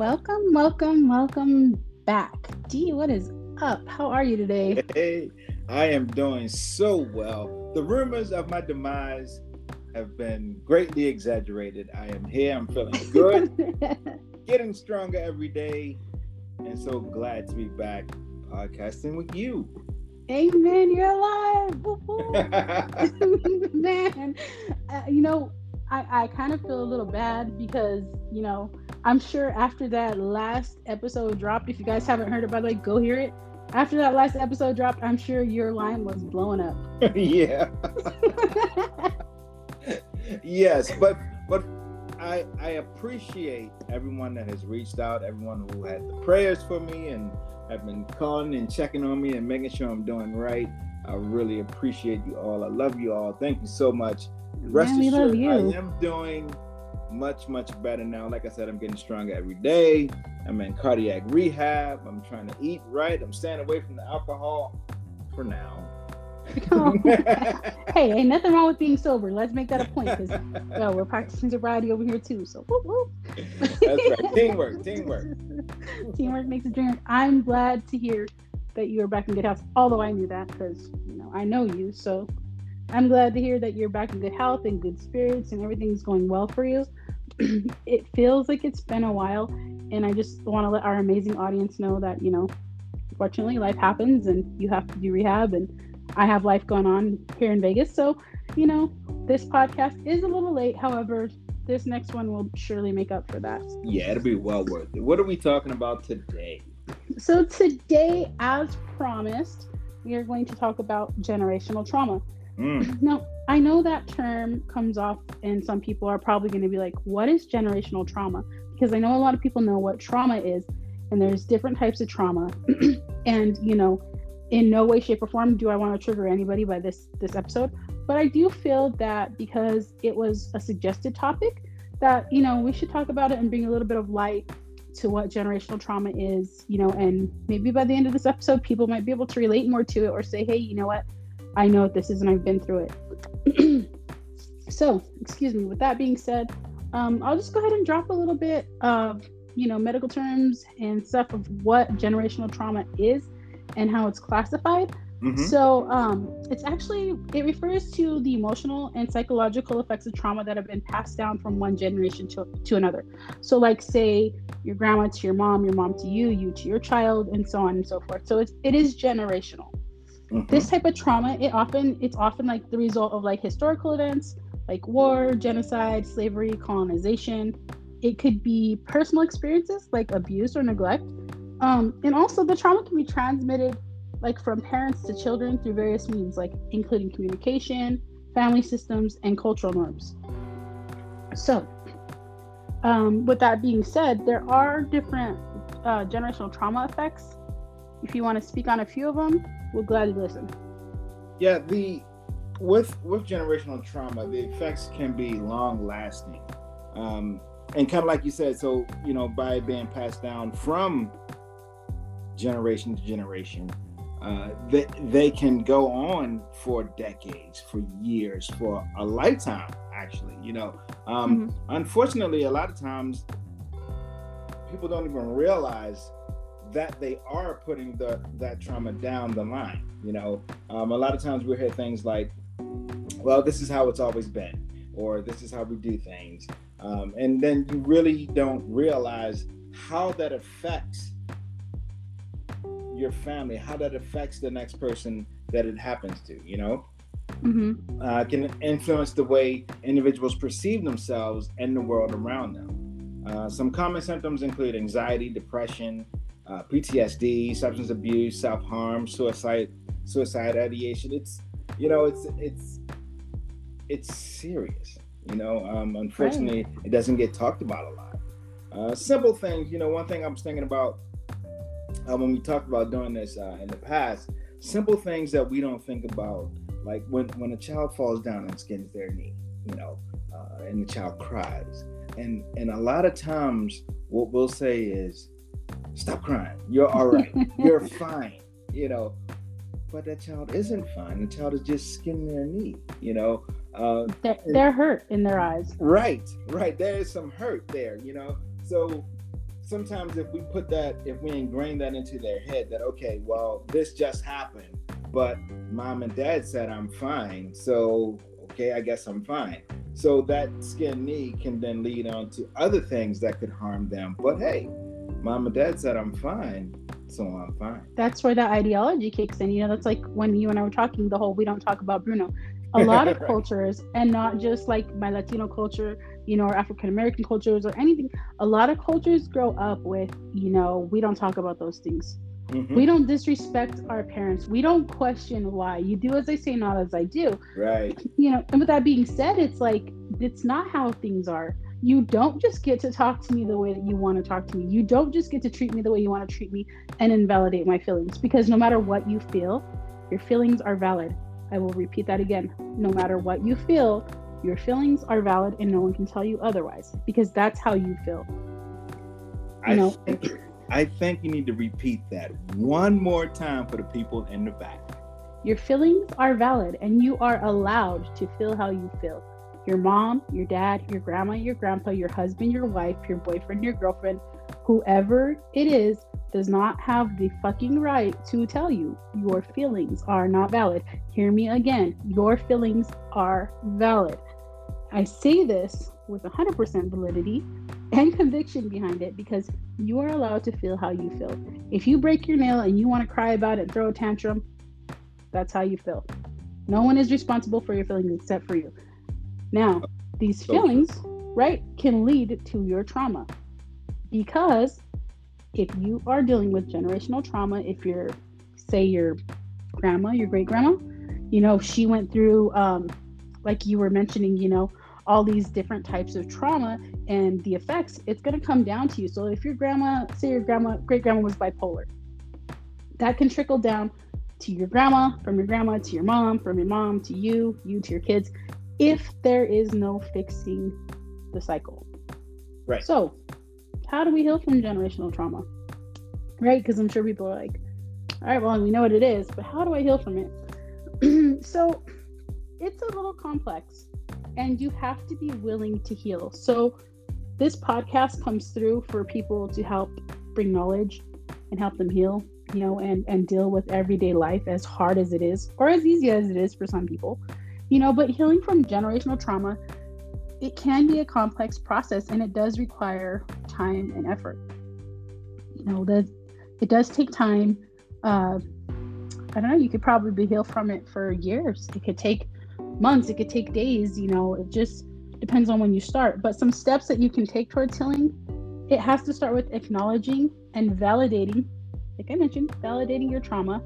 Welcome, welcome, welcome back. D, what is up? How are you today? Hey, I am doing so well. The rumors of my demise have been greatly exaggerated. I am here. I'm feeling good, getting stronger every day, and so glad to be back podcasting with you. Amen. You're alive. Man, uh, you know, I, I kind of feel a little bad because, you know, I'm sure after that last episode dropped, if you guys haven't heard it, by the way, go hear it. After that last episode dropped, I'm sure your line was blowing up. yeah. yes, but but I I appreciate everyone that has reached out, everyone who had the prayers for me and have been calling and checking on me and making sure I'm doing right. I really appreciate you all. I love you all. Thank you so much. Rest Man, we love you. I am doing much, much better now. Like I said, I'm getting stronger every day. I'm in cardiac rehab. I'm trying to eat right. I'm staying away from the alcohol for now. Oh. hey, ain't nothing wrong with being sober. Let's make that a point because well, we're practicing sobriety over here too. So whoop, whoop. That's right. Teamwork, teamwork. teamwork makes a dream. I'm glad to hear that you are back in good health. Although I knew that because you know I know you, so I'm glad to hear that you're back in good health and good spirits and everything's going well for you. it feels like it's been a while, and I just want to let our amazing audience know that you know, fortunately, life happens and you have to do rehab and I have life going on here in Vegas. So, you know, this podcast is a little late. However, this next one will surely make up for that. Yeah, it'll be well worth it. What are we talking about today? So, today, as promised, we are going to talk about generational trauma. Mm. Now, I know that term comes off, and some people are probably going to be like, What is generational trauma? Because I know a lot of people know what trauma is, and there's different types of trauma. and, you know, in no way shape or form do i want to trigger anybody by this this episode but i do feel that because it was a suggested topic that you know we should talk about it and bring a little bit of light to what generational trauma is you know and maybe by the end of this episode people might be able to relate more to it or say hey you know what i know what this is and i've been through it so excuse me with that being said um, i'll just go ahead and drop a little bit of you know medical terms and stuff of what generational trauma is and how it's classified. Mhm. So um, it's actually it refers to the emotional and psychological effects of trauma that have been passed down from one generation to, to another. So like say your grandma to your mom, your mom to you, you to your child, and so on and so forth. So it's it is generational. Mhm. This type of trauma, it often it's often like the result of like historical events like war, genocide, slavery, colonization. It could be personal experiences like abuse or neglect. Um, and also the trauma can be transmitted like from parents to children through various means like including communication family systems and cultural norms so um, with that being said there are different uh, generational trauma effects if you want to speak on a few of them we'll gladly listen Yeah, the with with generational trauma, the effects can be long lasting, um, and kind of like you said. So you know, by being passed down from generation to generation, uh, they they can go on for decades, for years, for a lifetime. Actually, you know, um, unfortunately, a lot of times people don't even realize that they are putting the that trauma down the line. You know, um, a lot of times we hear things like, "Well, this is how it's always been," or "This is how we do things," um, and then you really don't realize how that affects your family, how that affects the next person that it happens to. You know, hmm uh, can influence the way individuals perceive themselves and the world around them. Uh, some common symptoms include anxiety, depression, uh, PTSD, substance abuse, self harm, suicide, suicide ideation. It's you know it's it's it's serious. You know, um, unfortunately, it doesn't get talked about a lot. Uh, simple things. You know, one thing I was thinking about uh, when we talked about doing this uh, in the past. Simple things that we don't think about, like when when a child falls down and skins their knee. You know, uh, and the child cries, and and a lot of times what we'll say is, "Stop crying. You're all right. You're fine." You know, but that child isn't fine. The child is just skinning their knee. You know, uh, they're, they're hurt in their eyes Right, right. There is some hurt there, you know. So sometimes if we put that, if we ingrain that into their head that, okay, well, this just happened, but mom and dad said I'm fine. So, okay, I guess I'm fine. So that skin knee can then lead on to other things that could harm them. But hey, mom and dad said I'm fine. So I'm fine. That's where that ideology kicks in. You know, that's like when you and I were talking the whole we don't talk about Bruno. A lot of right. cultures, and not just like my Latino culture, you know, or African American cultures or anything. A lot of cultures grow up with, you know, we don't talk about those things. Mm-hmm. We don't disrespect our parents. We don't question why. You do as I say, not as I do. Right. You know, and with that being said, it's like it's not how things are. You don't just get to talk to me the way that you want to talk to me. You don't just get to treat me the way you want to treat me and invalidate my feelings because no matter what you feel, your feelings are valid. I will repeat that again. No matter what you feel, your feelings are valid and no one can tell you otherwise because that's how you feel. You I know, think, I think you need to repeat that one more time for the people in the back. Your feelings are valid and you are allowed to feel how you feel. Your mom, your dad, your grandma, your grandpa, your husband, your wife, your boyfriend, your girlfriend, whoever it is, does not have the fucking right to tell you your feelings are not valid. Hear me again. Your feelings are valid. I say this with 100% validity and conviction behind it because you are allowed to feel how you feel. If you break your nail and you want to cry about it throw a tantrum, that's how you feel. No one is responsible for your feelings except for you. Now, these feelings, right, can lead to your trauma. Because if you are dealing with generational trauma, if you're, say, your grandma, your great grandma, you know, she went through, um, like you were mentioning, you know, all these different types of trauma and the effects, it's going to come down to you. So if your grandma, say your grandma, great grandma was bipolar, that can trickle down to your grandma, from your grandma to your mom, from your mom to you, you to your kids, if there is no fixing the cycle. Right. So, how do we heal from generational trauma? Right? Because I'm sure people are like, all right, well, we know what it is, but how do I heal from it? so, it's a little complex and you have to be willing to heal. So, this podcast comes through for people to help bring knowledge and help them heal, you know, and and deal with everyday life as hard as it is or as easy as it is for some people. You know, but healing from generational trauma it can be a complex process and it does require time and effort. You know, that it does take time. Uh, I don't know, you could probably heal from it for years. It could take months, it could take days, you know, it just depends on when you start. But some steps that you can take towards healing, it has to start with acknowledging and validating, like I mentioned, validating your trauma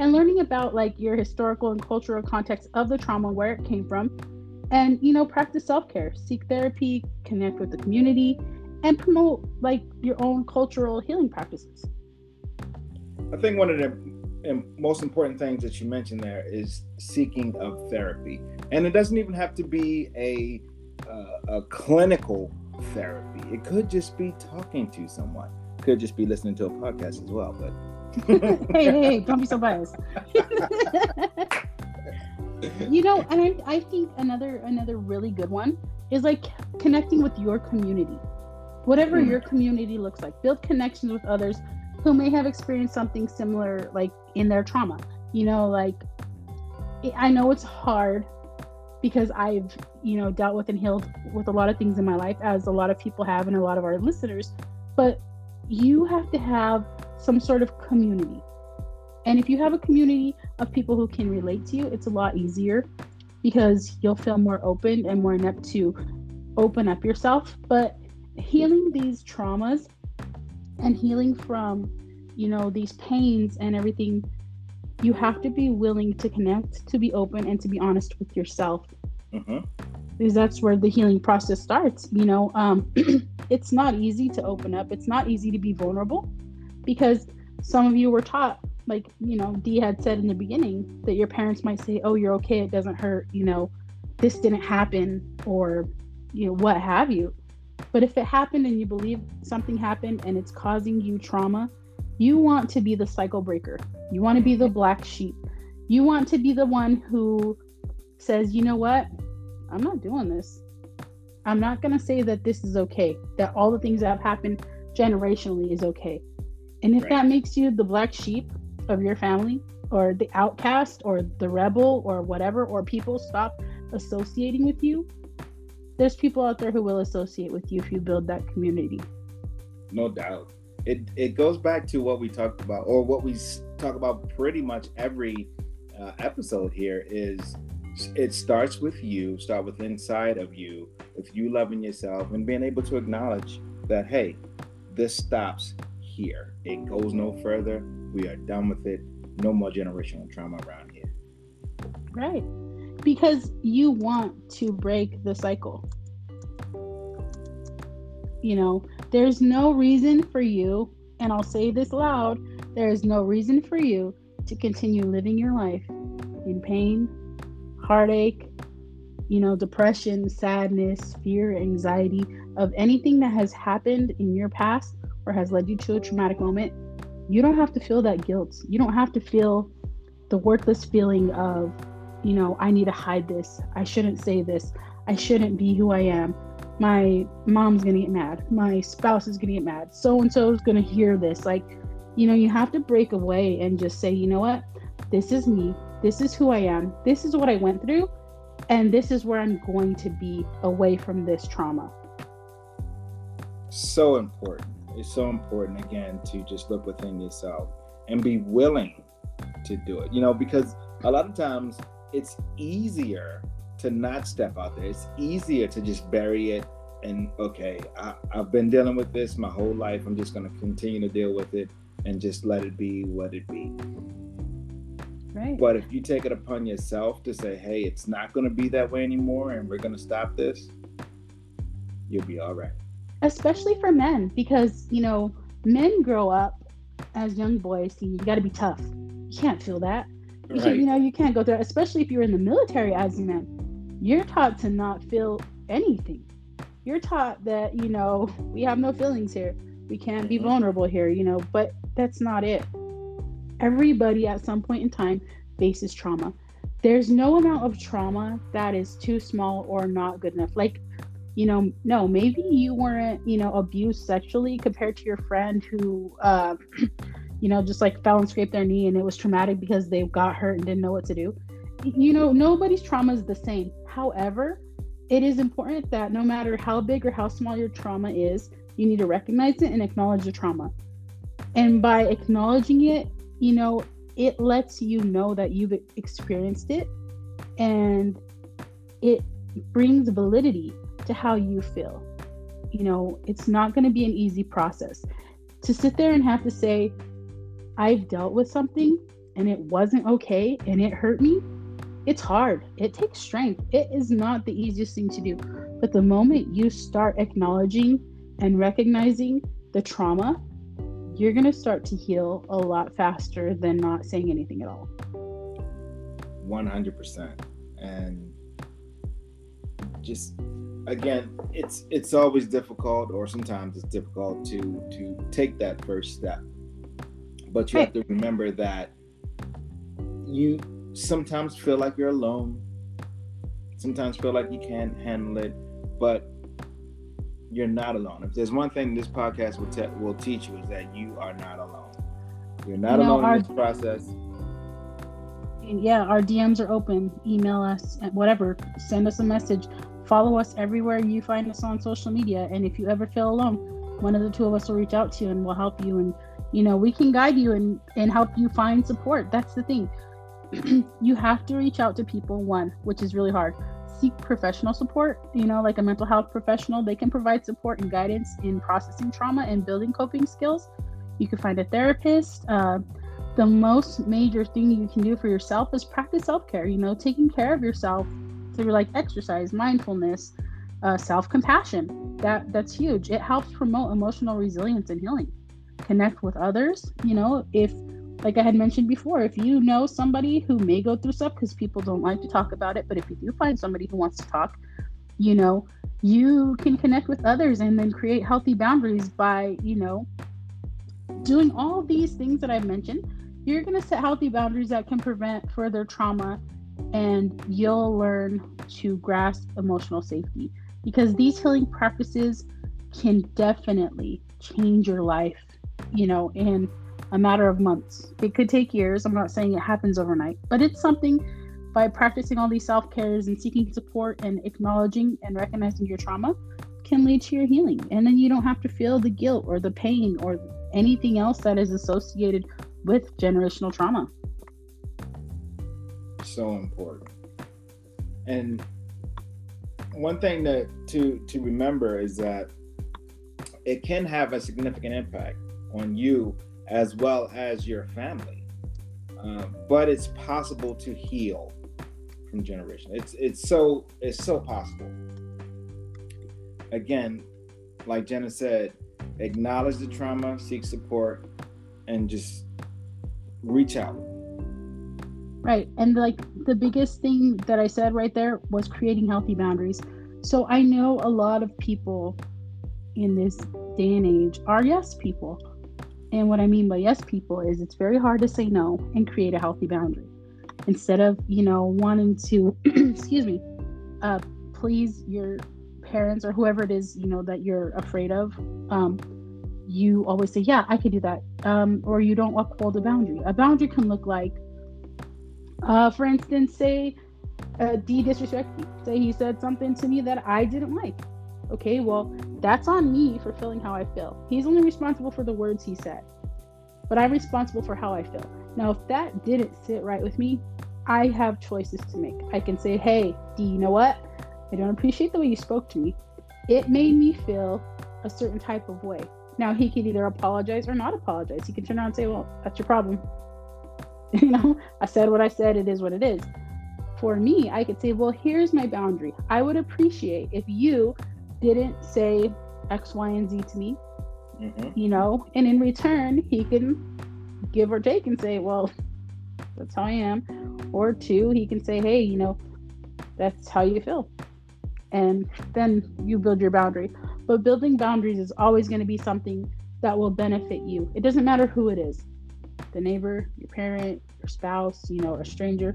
and learning about like your historical and cultural context of the trauma, where it came from, and you know, practice self-care, seek therapy, connect with the community, and promote like your own cultural healing practices. I think one of the most important things that you mentioned there is seeking of therapy, and it doesn't even have to be a uh, a clinical therapy. It could just be talking to someone. Could just be listening to a podcast as well. But hey, hey, hey, don't be so biased. you know, and I, I think another another really good one is like connecting with your community, whatever mm. your community looks like. Build connections with others who may have experienced something similar, like in their trauma. You know, like I know it's hard because I've, you know, dealt with and healed with a lot of things in my life, as a lot of people have, and a lot of our listeners. But you have to have some sort of community. And if you have a community of people who can relate to you, it's a lot easier because you'll feel more open and more inept to open up yourself. But healing these traumas and healing from you know these pains and everything you have to be willing to connect to be open and to be honest with yourself mm-hmm. because that's where the healing process starts you know um, it's not easy to open up it's not easy to be vulnerable because some of you were taught like you know dee had said in the beginning that your parents might say oh you're okay it doesn't hurt you know this didn't happen or you know what have you but if it happened and you believe something happened and it's causing you trauma, you want to be the cycle breaker. You want to be the black sheep. You want to be the one who says, you know what? I'm not doing this. I'm not going to say that this is okay, that all the things that have happened generationally is okay. And if Right. that makes you the black sheep of your family or the outcast or the rebel or whatever, or people stop associating with you, there's people out there who will associate with you if you build that community. No doubt. It it goes back to what we talked about, or what we talk about pretty much every uh, episode here. Is it starts with you, start with inside of you, with you loving yourself and being able to acknowledge that hey, this stops here. It goes no further. We are done with it. No more generational trauma around here. Right. Because you want to break the cycle. You know, there's no reason for you, and I'll say this loud there is no reason for you to continue living your life in pain, heartache, you know, depression, sadness, fear, anxiety of anything that has happened in your past or has led you to a traumatic moment. You don't have to feel that guilt. You don't have to feel the worthless feeling of you know, I need to hide this. I shouldn't say this. I shouldn't be who I am. My mom's gonna get mad. My spouse is gonna get mad. So and so is gonna hear this. Like, you know, you have to break away and just say, you know what? This is me. This is who I am. This is what I went through. And this is where I'm going to be away from this trauma. so important. It's so important again to just look within yourself and be willing to do it. You know, because a lot of times it's easier to not step out there. It's easier to just bury it and okay, I, I've been dealing with this my whole life. I'm just going to continue to deal with it and just let it be what it be. Right. But if you take it upon yourself to say, hey, it's not going to be that way anymore and we're going to stop this, you'll be all right. Especially for men, because, you know, men grow up as young boys you got to be tough. You can't feel that. You, can, you know, you can't go through, especially if you're in the military as a man. You're taught to not feel anything. You're taught that, you know, we have no feelings here. We can't be Mhm. vulnerable here, you know, but that's not it. Everybody at some point in time faces trauma. There's no amount of trauma that is too small or not good enough. Like, you know, no, maybe you weren't, you know, abused sexually compared to your friend who, uh, you know, just like fell and scraped their knee and it was traumatic because they got hurt and didn't know what to do. You know, nobody's trauma is the same. However, it is important that no matter how big or how small your trauma is, you need to recognize it and acknowledge the trauma. And by acknowledging it, you know, it lets you know that you've experienced it and it brings validity to how you feel. You know, it's not going to be an easy process. To sit there and have to say, I've dealt with something and it wasn't okay and it hurt me, it's hard. It takes strength. It is not the easiest thing to do. But the moment you start acknowledging and recognizing the trauma, you're going to start to heal a lot faster than not saying anything at all. 100% and just again it's it's always difficult or sometimes it's difficult to to take that first step but you have to remember that you sometimes feel like you're alone sometimes feel like you can't handle it but you're not alone if there's one thing this podcast will, te- will teach you is that you are not alone you're not You know, alone our- in this process yeah, our DMs are open. Email us, and whatever. Send us a message. Follow us everywhere you find us on social media. And if you ever feel alone, one of the two of us will reach out to you and we'll help you. And you know, we can guide you and and help you find support. That's the thing. you have to reach out to people. One, which is really hard. Seek professional support. You know, like a mental health professional. They can provide support and guidance in processing trauma and building coping skills. You can find a therapist. Uh, the most major thing you can do for yourself is practice self-care you know taking care of yourself through like exercise mindfulness uh, self-compassion. That that's huge. It helps promote emotional resilience and healing. Connect with others you know if like i had mentioned before if you know somebody who may go through stuff because people don't like to talk about it but if you do find somebody who wants to talk you know you can connect with others and then create healthy boundaries by you know doing all these things that i've mentioned. You're going to set healthy boundaries that can prevent further trauma and you'll learn to grasp emotional safety because these healing practices can definitely change your life, you know, in a matter of months. It could take years. I'm not saying it happens overnight, but it's something by practicing all these self cares and seeking support and acknowledging and recognizing your trauma can lead to your healing. And then you don't have to feel the guilt or the pain or anything else that is associated with generational trauma. So important. And one thing that to to remember is that it can have a significant impact on you as well as your family. Uh, but it's possible to heal from generation. It's it's so it's so possible. Again, like Jena said, acknowledge the trauma, seek support, and just reach out. Right. And like the biggest thing that I said right there was creating healthy boundaries. So I know a lot of people in this day and age are yes people. And what I mean by yes people is it's very hard to say no and create a healthy boundary. Instead of, you know, wanting to, excuse me, uh, please your parents or whoever it is, you know, that you're afraid of, um, you always say, yeah, I could do that. Um, or you don't uphold a boundary. A boundary can look like, uh, for instance, say, uh, D disrespect me. Say he said something to me that I didn't like. Okay, well, that's on me for feeling how I feel. He's only responsible for the words he said, but I'm responsible for how I feel. Now, if that didn't sit right with me, I have choices to make. I can say, hey, D, you know what? I don't appreciate the way you spoke to me. It made me feel a certain type of way. Now, he can either apologize or not apologize. He can turn around and say, well, that's your problem. you know, I said what I said, it is what it is. For me, I could say, well, here's my boundary. I would appreciate if you didn't say X, Y, and Z to me, mm-hmm. you know, and in return, he can give or take and say, well, that's how I am. Or two, he can say, hey, you know, that's how you feel. And then you build your boundary. But building boundaries is always going to be something that will benefit you. It doesn't matter who it is the neighbor, your parent, your spouse, you know, a stranger.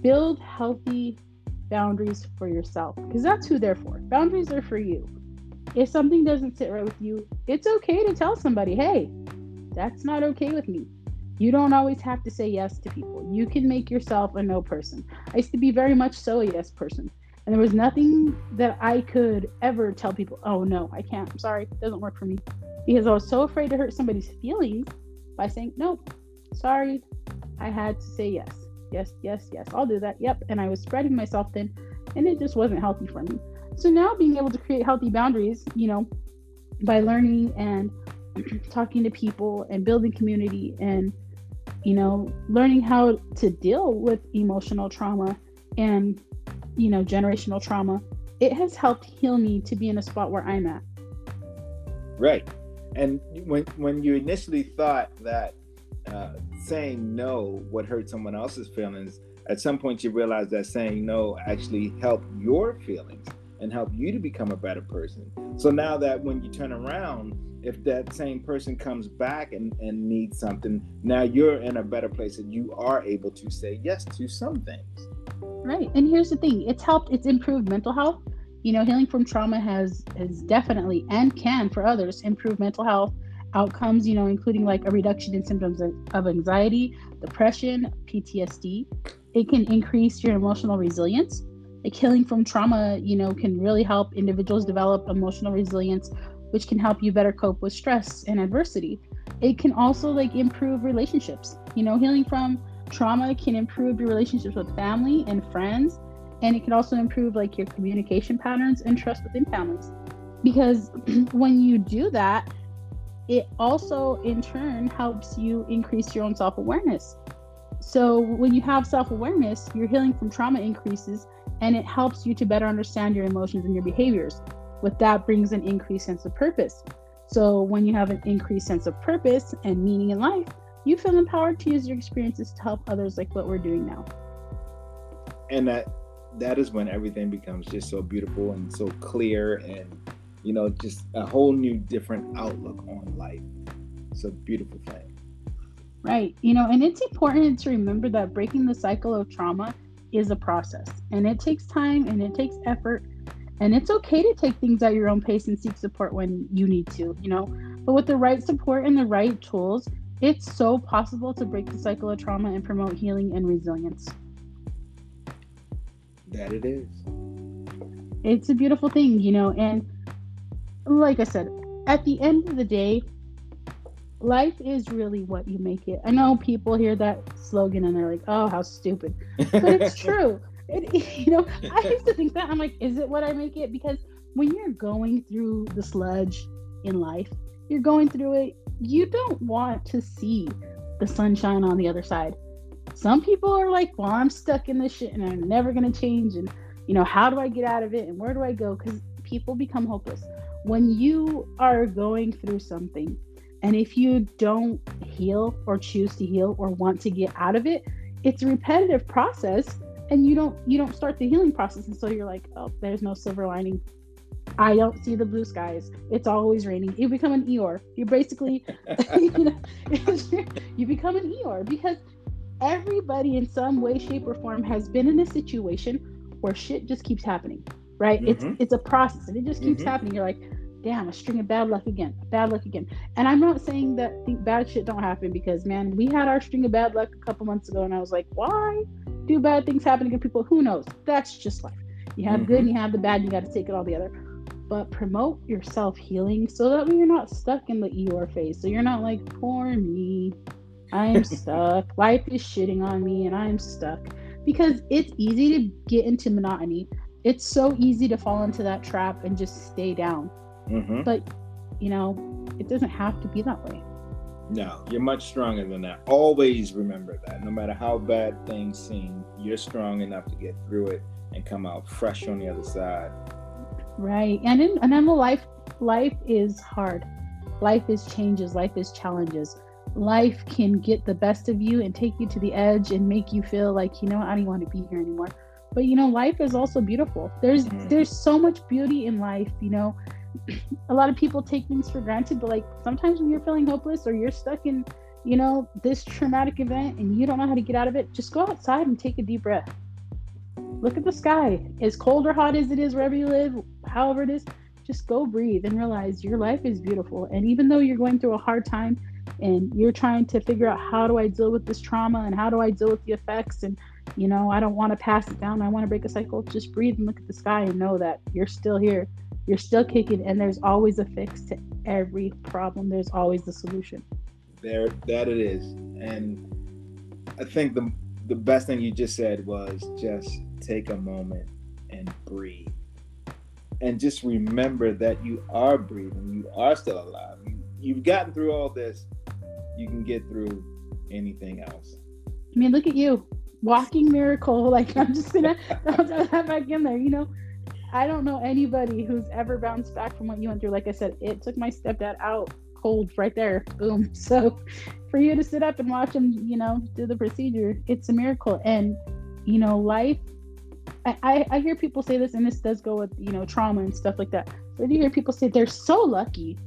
Build healthy boundaries for yourself because that's who they're for. Boundaries are for you. If something doesn't sit right with you, it's okay to tell somebody, hey, that's not okay with me. You don't always have to say yes to people. You can make yourself a no person. I used to be very much so a yes person. And there was nothing that I could ever tell people, oh no, I can't. I'm sorry, it doesn't work for me. Because I was so afraid to hurt somebody's feelings by saying, no, sorry, I had to say yes yes, yes, yes, I'll do that. Yep. And I was spreading myself thin and it just wasn't healthy for me. So now being able to create healthy boundaries, you know, by learning and talking to people and building community and, you know, learning how to deal with emotional trauma and, you know, generational trauma, it has helped heal me to be in a spot where I'm at. Right. And when when you initially thought that uh, saying no would hurt someone else's feelings, at some point you realize that saying no actually helped your feelings and help you to become a better person. So now that when you turn around, if that same person comes back and, and needs something, now you're in a better place and you are able to say yes to some things. Right. And here's the thing it's helped, it's improved mental health. You know, healing from trauma has has definitely and can for others improve mental health outcomes, you know, including like a reduction in symptoms of anxiety, depression, PTSD. It can increase your emotional resilience. Like healing from trauma, you know, can really help individuals develop emotional resilience, which can help you better cope with stress and adversity. It can also like improve relationships. You know, healing from trauma can improve your relationships with family and friends, and it can also improve like your communication patterns and trust within families. Because when you do that, it also in turn helps you increase your own self-awareness. So when you have self-awareness your healing from trauma increases and it helps you to better understand your emotions and your behaviors. With that brings an increased sense of purpose. So when you have an increased sense of purpose and meaning in life you feel empowered to use your experiences to help others like what we're doing now. And that that is when everything becomes just so beautiful and so clear and you know, just a whole new different outlook on life. It's a beautiful thing. Right. You know, and it's important to remember that breaking the cycle of trauma is a process and it takes time and it takes effort. And it's okay to take things at your own pace and seek support when you need to, you know. But with the right support and the right tools, it's so possible to break the cycle of trauma and promote healing and resilience. That it is. It's a beautiful thing, you know, and like I said, at the end of the day, life is really what you make it. I know people hear that slogan and they're like, "Oh, how stupid," but it's true. It, you know, I used to think that I'm like, "Is it what I make it?" Because when you're going through the sludge in life, you're going through it. You don't want to see the sunshine on the other side. Some people are like, "Well, I'm stuck in this shit and I'm never gonna change." And you know, how do I get out of it? And where do I go? Because people become hopeless when you are going through something and if you don't heal or choose to heal or want to get out of it, it's a repetitive process and you don't you don't start the healing process and so you're like, "Oh, there's no silver lining. I don't see the blue skies. It's always raining." You become an Eeyore. You basically you, know, you become an Eeyore because everybody in some way shape or form has been in a situation where shit just keeps happening right mm-hmm. it's it's a process and it just keeps mm-hmm. happening you're like damn, a string of bad luck again, bad luck again. And I'm not saying that bad shit don't happen because, man, we had our string of bad luck a couple months ago, and I was like, why do bad things happen to people? Who knows? That's just life. You have mm-hmm. good and you have the bad, you got to take it all together. But promote your self healing so that way you're not stuck in the Eeyore phase. So you're not like, poor me, I am stuck. Life is shitting on me, and I'm stuck. Because it's easy to get into monotony. It's so easy to fall into that trap and just stay down Mm-hmm. But, you know, it doesn't have to be that way. No, you're much stronger than that. Always remember that. No matter how bad things seem, you're strong enough to get through it and come out fresh on the other side. Right. And in and then the life life is hard. Life is changes, life is challenges. Life can get the best of you and take you to the edge and make you feel like, you know, I don't want to be here anymore. But you know, life is also beautiful. There's mm-hmm. there's so much beauty in life, you know a lot of people take things for granted, but like sometimes when you're feeling hopeless or you're stuck in, you know, this traumatic event and you don't know how to get out of it, just go outside and take a deep breath. Look at the sky. As cold or hot as it is wherever you live, however it is, just go breathe and realize your life is beautiful. And even though you're going through a hard time and you're trying to figure out how do I deal with this trauma and how do I deal with the effects? And you know, I don't want to pass it down. I want to break a cycle. Just breathe and look at the sky and know that you're still here. You're still kicking and there's always a fix to every problem. There's always the solution. There that it is. And i think the the best thing you just said was just take a moment and breathe. And just remember that you are breathing. You are still alive. You, you've gotten through all this you can get through anything else i mean look at you walking miracle like i'm just gonna throw that back in there you know I don't know anybody who's ever bounced back from what you went through. Like I said, it took my stepdad out cold right there. Boom. So for you to sit up and watch him, you know, do the procedure, it's a miracle. And, you know, life, I, I, hear people say this, and this does go with, you know, trauma and stuff like that. But you hear people say they're so lucky.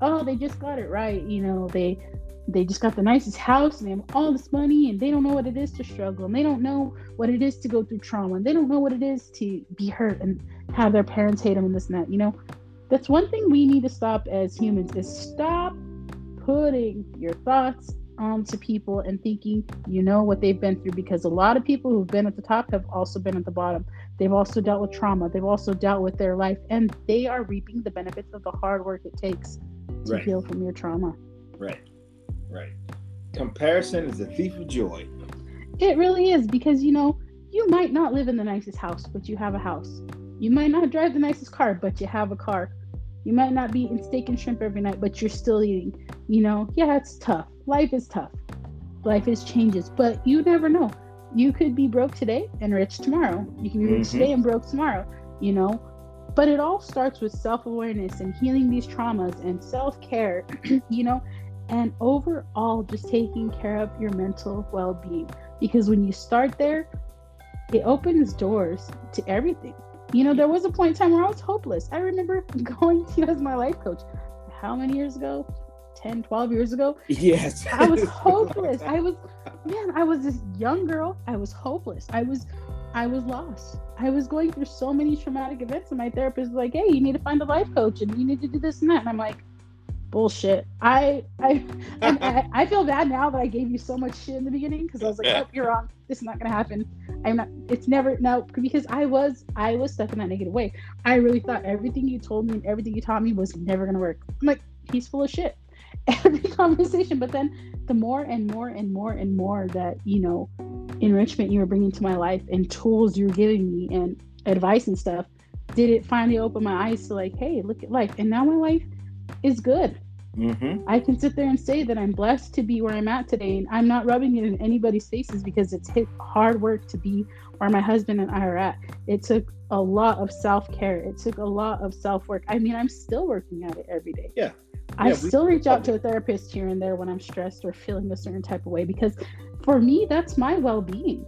Oh, they just got it right. You know, they they just got the nicest house and they have all this money and they don't know what it is to struggle and they don't know what it is to go through trauma and they don't know what it is to be hurt and have their parents hate them and this and that you know that's one thing we need to stop as humans is stop putting your thoughts onto people and thinking you know what they've been through because a lot of people who've been at the top have also been at the bottom they've also dealt with trauma they've also dealt with their life and they are reaping the benefits of the hard work it takes to right. heal from your trauma right Right. Comparison is a thief of joy. It really is because you know you might not live in the nicest house, but you have a house. You might not drive the nicest car, but you have a car. You might not be eating steak and shrimp every night, but you're still eating. You know, yeah, it's tough. Life is tough. Life is changes, but you never know. You could be broke today and rich tomorrow. You can be rich mm-hmm. today and broke tomorrow. You know, but it all starts with self-awareness and healing these traumas and self-care. you know, and overall just taking care of your mental well-being. Because when you start there it opens doors to everything. You know there was a point in time where i was hopeless. I remember going to you as my life coach. How many years ago? 10 12 years ago? Yes. I was hopeless. I was man i was this young girl. I was hopeless. I was I was lost. I was going through so many traumatic events, and my therapist was like, "Hey, you need to find a life coach, and you need to do this and that." And I'm like, "Bullshit." I I I, I, feel bad now that I gave you so much shit in the beginning because I was like, "Oh, you're wrong. This is not gonna happen." I'm not. It's never no because I was I was stuck in that negative way. I really thought everything you told me and everything you taught me was never gonna work. I'm like, he's full of shit. Every conversation, but then the more and more and more and more that you know enrichment you were bringing to my life and tools you were giving me and advice and stuff did it finally open my eyes to like hey look at life. And now my life is good. Mm-hmm. i can sit there and say that i'm blessed to be where i'm at today and i'm not rubbing it in anybody's faces because it's hit hard work to be where my husband and i are at. It took a lot of self-care. It took a lot of self-work. I mean i'm still working at it every day. Yeah. I still reach out to a therapist here and there when I'm stressed or feeling a certain type of way because for me, that's my well being,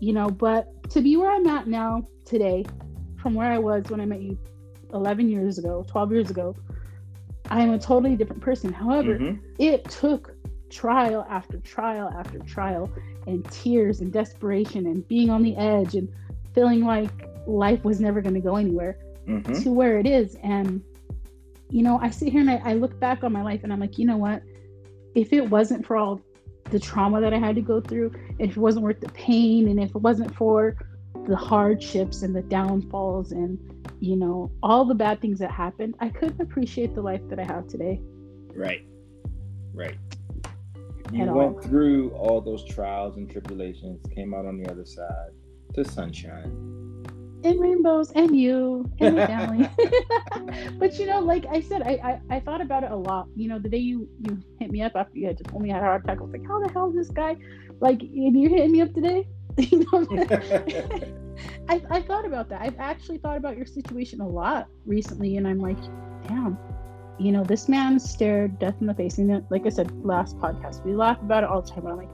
you know. But to be where I'm at now today, from where I was when I met you 11 years ago, 12 years ago, I am a totally different person. However, mm-hmm. it took trial after trial after trial and tears and desperation and being on the edge and feeling like life was never going to go anywhere mm-hmm. to where it is. And, you know, I sit here and I, I look back on my life and I'm like, you know what? If it wasn't for all the trauma that I had to go through, if it wasn't worth the pain, and if it wasn't for the hardships and the downfalls and you know all the bad things that happened, I couldn't appreciate the life that I have today. Right, right. You At went all. through all those trials and tribulations, came out on the other side to sunshine and rainbows and you and your family. but you know, like I said, I, I, I thought about it a lot. You know, the day you you hit me up after you had just I had a heart attack, I was like, how the hell is this guy? Like, and you're hitting me up today. you know, I I thought about that. I've actually thought about your situation a lot recently, and I'm like, damn. You know, this man stared death in the face. And like I said last podcast, we laugh about it all the time. But I'm like,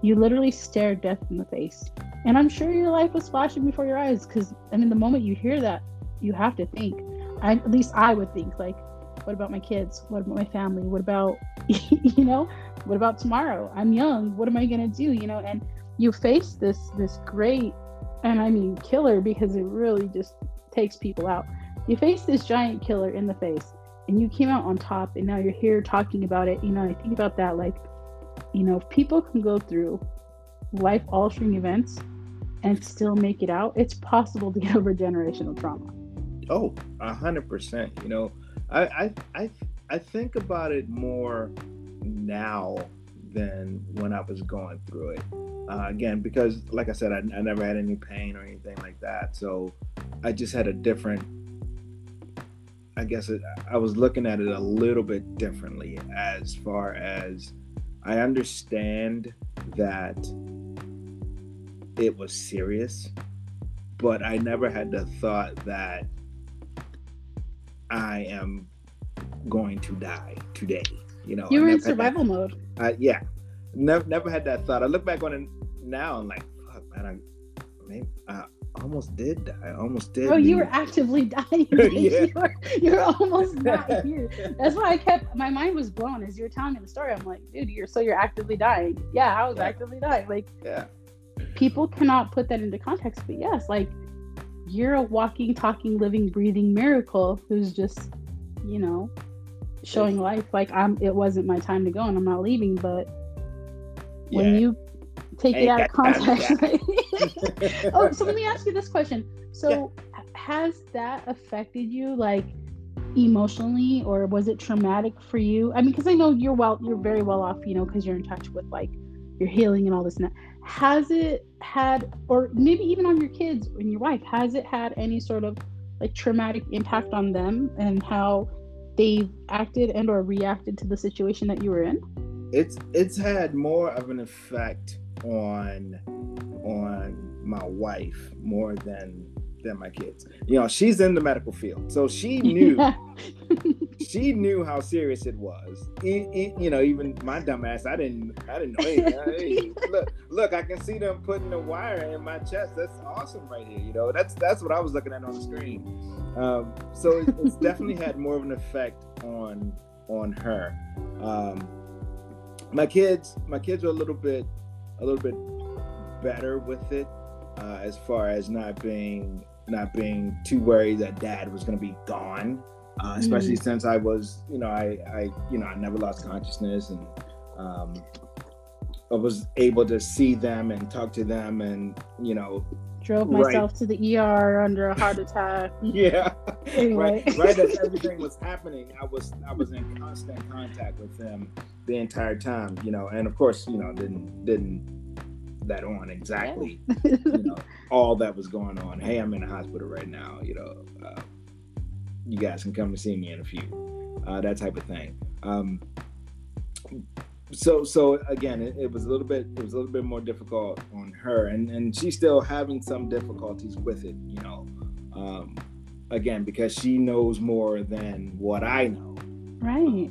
you literally stared death in the face and I'm sure your life was flashing before your eyes because, I mean, the moment you hear that, you have to think. I, at least I would think, like, what about my kids? What about my family? What about, you know, what about tomorrow? I'm young. What am I going to do? You know, and you face this, this great, and I mean, killer because it really just takes people out. You face this giant killer in the face and you came out on top and now you're here talking about it. You know, I think about that like, you know, if people can go through life altering events and still make it out, it's possible to get over generational trauma. Oh, a hundred percent. You know, I, I I I think about it more now than when I was going through it. Uh, again, because like I said, I, I never had any pain or anything like that, so I just had a different. I guess it, I was looking at it a little bit differently as far as I understand that it was serious, but I never had the thought that I am going to die today. You know, you were in survival mode. I, yeah, never never had that thought. I look back on it now and like, fuck, man, I, maybe, I almost did die. I almost did. Oh, you were actively dying. yeah. you, were, you were almost not here. That's why I kept my mind was blown as you were telling me the story. I'm like, dude, you're so you're actively dying. Yeah, I was yeah. actively dying. Like, yeah people cannot put that into context but yes like you're a walking talking living breathing miracle who's just you know showing life. Like i'm it wasn't my time to go and i'm not leaving but yeah. when you take it out of context oh so let me ask you this question. So yeah. has that affected you like emotionally or was it traumatic for you? I mean because i know you're well you're very well off you know because you're in touch with like your healing and all this and that has it had or maybe even on your kids and your wife has it had any sort of like traumatic impact on them and how they acted and or reacted to the situation that you were in? It's it's had more of an effect on on my wife more than than my kids. You know, she's in the medical field, so she knew she knew how serious it was. It, it, you know, even my dumbass, I didn't I didn't know. Hey, look, look, I can see them putting the wire in my chest. That's awesome right here. You know, that's that's what I was looking at on the screen. Um, so it, it's definitely had more of an effect on on her. Um, my kids, my kids are a little bit a little bit better with it uh, as far as not being not being too worried that dad was going to be gone. Uh, especially mm. since I was, you know, I, I, you know, I never lost consciousness, and um, I was able to see them and talk to them, and you know, drove myself right. to the ER under a heart attack. yeah, anyway. right, right as everything was happening, I was I was in constant contact with them the entire time, you know, and of course, you know, didn't didn't that on exactly, yeah. you know, all that was going on. Hey, I'm in the hospital right now, you know. Uh, you guys can come and see me in a few, uh, that type of thing. Um, so so again it, it, was a little bit it was a little bit more difficult on her and and she's still having some difficulties with it you know um again because she knows more than what i know right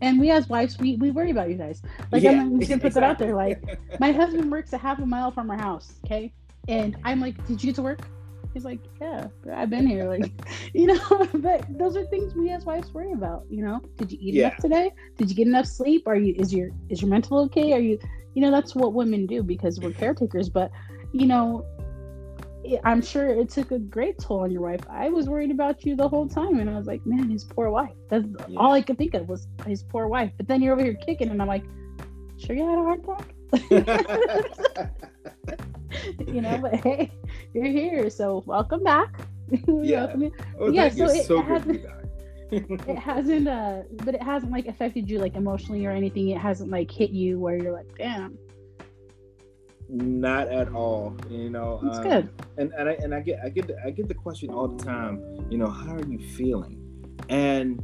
and we as wives we, we worry about you guys like yeah, i'm just gonna put exactly. that out there like my husband works a half a mile from our house okay and i'm like did you get to work He's like, yeah, I've been here. Like, you know, but those are things we as wives worry about. You know, did you eat yeah. enough today? Did you get enough sleep? Are you is your is your mental okay? Are you, you know, that's what women do because we're caretakers. But, you know, I'm sure it took a great toll on your wife. I was worried about you the whole time, and I was like, man, his poor wife. That's yeah. all I could think of was his poor wife. But then you're over here kicking, and I'm like, sure you had a heart attack. you know, but hey, you're here, so welcome back. Yeah, welcome oh, yeah. So it, so hasn't, it hasn't, uh, but it hasn't like affected you like emotionally or anything. It hasn't like hit you where you're like, damn. Not at all, you know. It's um, good. And and I and I get I get the, I get the question all the time. You know, how are you feeling? And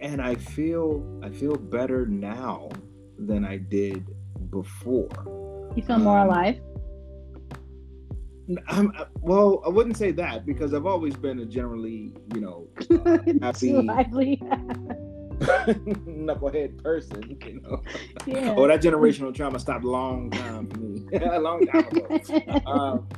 and I feel I feel better now than I did before. You feel more um, alive? I'm, well, I wouldn't say that because I've always been a generally, you know, uh, happy, lively, knucklehead person. You know, yeah. oh, that generational trauma stopped a long time for me, a long time ago. um,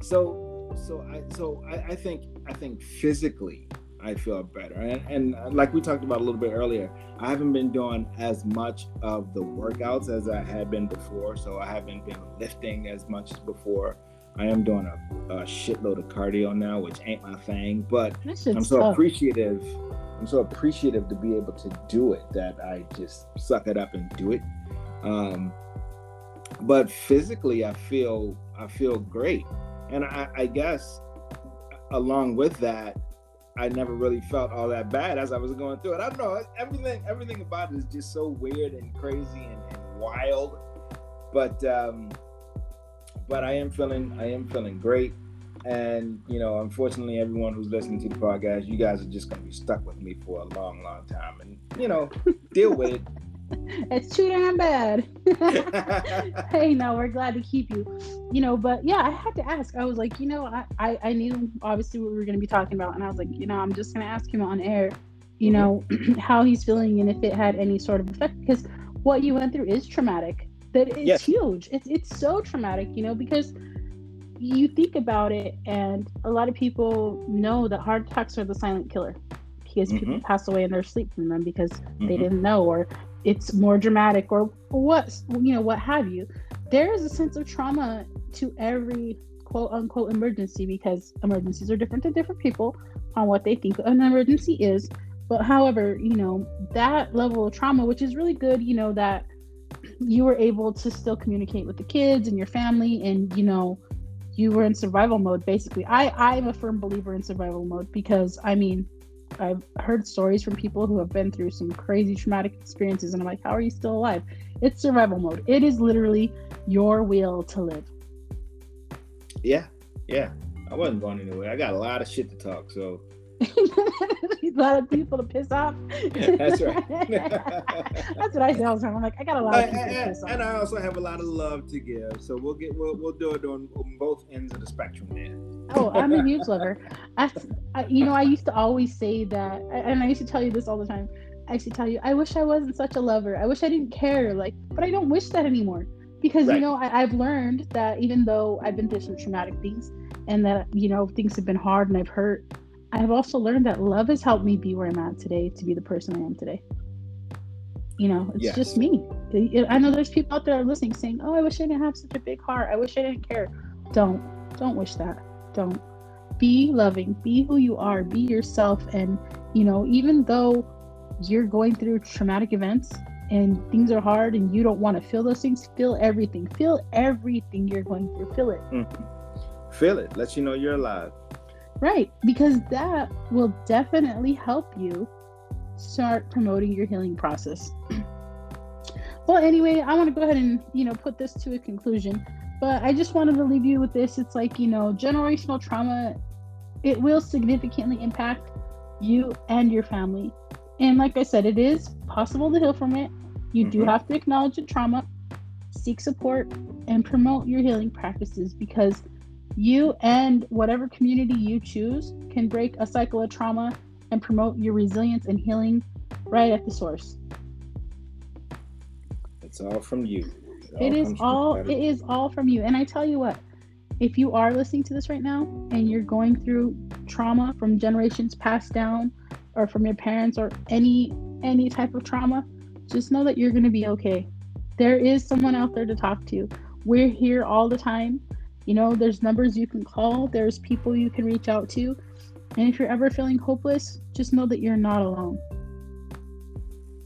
so, so I, so I, I think, I think physically, I feel better. And, and, like we talked about a little bit earlier, I haven't been doing as much of the workouts as I had been before. So I haven't been lifting as much as before. I am doing a, a shitload of cardio now, which ain't my thing, but I'm so tough. appreciative. I'm so appreciative to be able to do it that I just suck it up and do it. Um, but physically, I feel I feel great, and I, I guess along with that, I never really felt all that bad as I was going through it. I don't know. Everything, everything about it is just so weird and crazy and, and wild. But, um, but I am feeling, I am feeling great. And you know, unfortunately, everyone who's listening to the podcast, you guys are just going to be stuck with me for a long, long time. And you know, deal with it. it's too damn bad. hey, no, we're glad to keep you. You know, but yeah, I had to ask. I was like, you know, I, I, I knew obviously what we were going to be talking about. And I was like, you know, I'm just going to ask him on air, you know, how he's feeling and if it had any sort of effect. Because what you went through is traumatic. That it's yes. huge. It's, it's so traumatic, you know, because you think about it and a lot of people know that heart attacks are the silent killer because mm-hmm. people pass away in their sleep from them because mm-hmm. they didn't know or it's more dramatic or what you know what have you there is a sense of trauma to every quote unquote emergency because emergencies are different to different people on what they think an emergency is but however you know that level of trauma which is really good you know that you were able to still communicate with the kids and your family and you know you were in survival mode basically i i'm a firm believer in survival mode because i mean I've heard stories from people who have been through some crazy traumatic experiences, and I'm like, how are you still alive? It's survival mode. It is literally your will to live. Yeah, yeah. I wasn't going anywhere. I got a lot of shit to talk, so a lot of people to piss off. That's right. That's what I say all the time. I'm like, I got a lot of people off. And I also have a lot of love to give. So we'll get we'll, we'll do it on, on both ends of the spectrum there. oh, I'm a huge lover. I, I, you know, I used to always say that, and I used to tell you this all the time. I used to tell you, I wish I wasn't such a lover. I wish I didn't care. Like, but I don't wish that anymore because right. you know I, I've learned that even though I've been through some traumatic things and that you know things have been hard and I've hurt I have also learned that love has helped me be where I'm at today to be the person I am today. You know, it's Yes. just me. I know there's people out there listening saying, "Oh, I wish I didn't have such a big heart. I wish I didn't care." Don't, don't wish that. Don't. Be loving. Be who you are. Be yourself. And you know, even though you're going through traumatic events and things are hard and you don't want to feel those things, feel everything. Feel everything you're going through. Feel it. Mm-hmm. Feel it. Let you know you're alive. Right, because that will definitely help you start promoting your healing process. well, anyway, I want to go ahead and, you know, put this to a conclusion, but I just wanted to leave you with this. It's like, you know, generational trauma it will significantly impact you and your family. And like I said, it is possible to heal from it. You do Mhm. have to acknowledge the trauma, seek support, and promote your healing practices because you and whatever community you choose can break a cycle of trauma and promote your resilience and healing right at the source. It's all from you. It all is all it is all from you. And I tell you what, if you are listening to this right now and you're going through trauma from generations passed down or from your parents or any any type of trauma, just know that you're going to be okay. There is someone out there to talk to. We're here all the time. You know, there's numbers you can call, there's people you can reach out to. And if you're ever feeling hopeless, just know that you're not alone.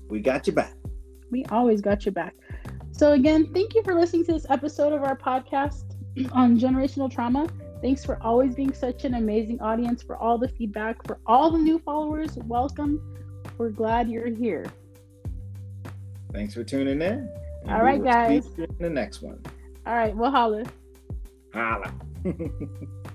We got your back. We always got your back. So, again, thank you for listening to this episode of our podcast on generational trauma. Thanks for always being such an amazing audience, for all the feedback, for all the new followers. Welcome. We're glad you're here. Thanks for tuning in. and All will guys. see you in the next one. All right, we'll holler. Fala!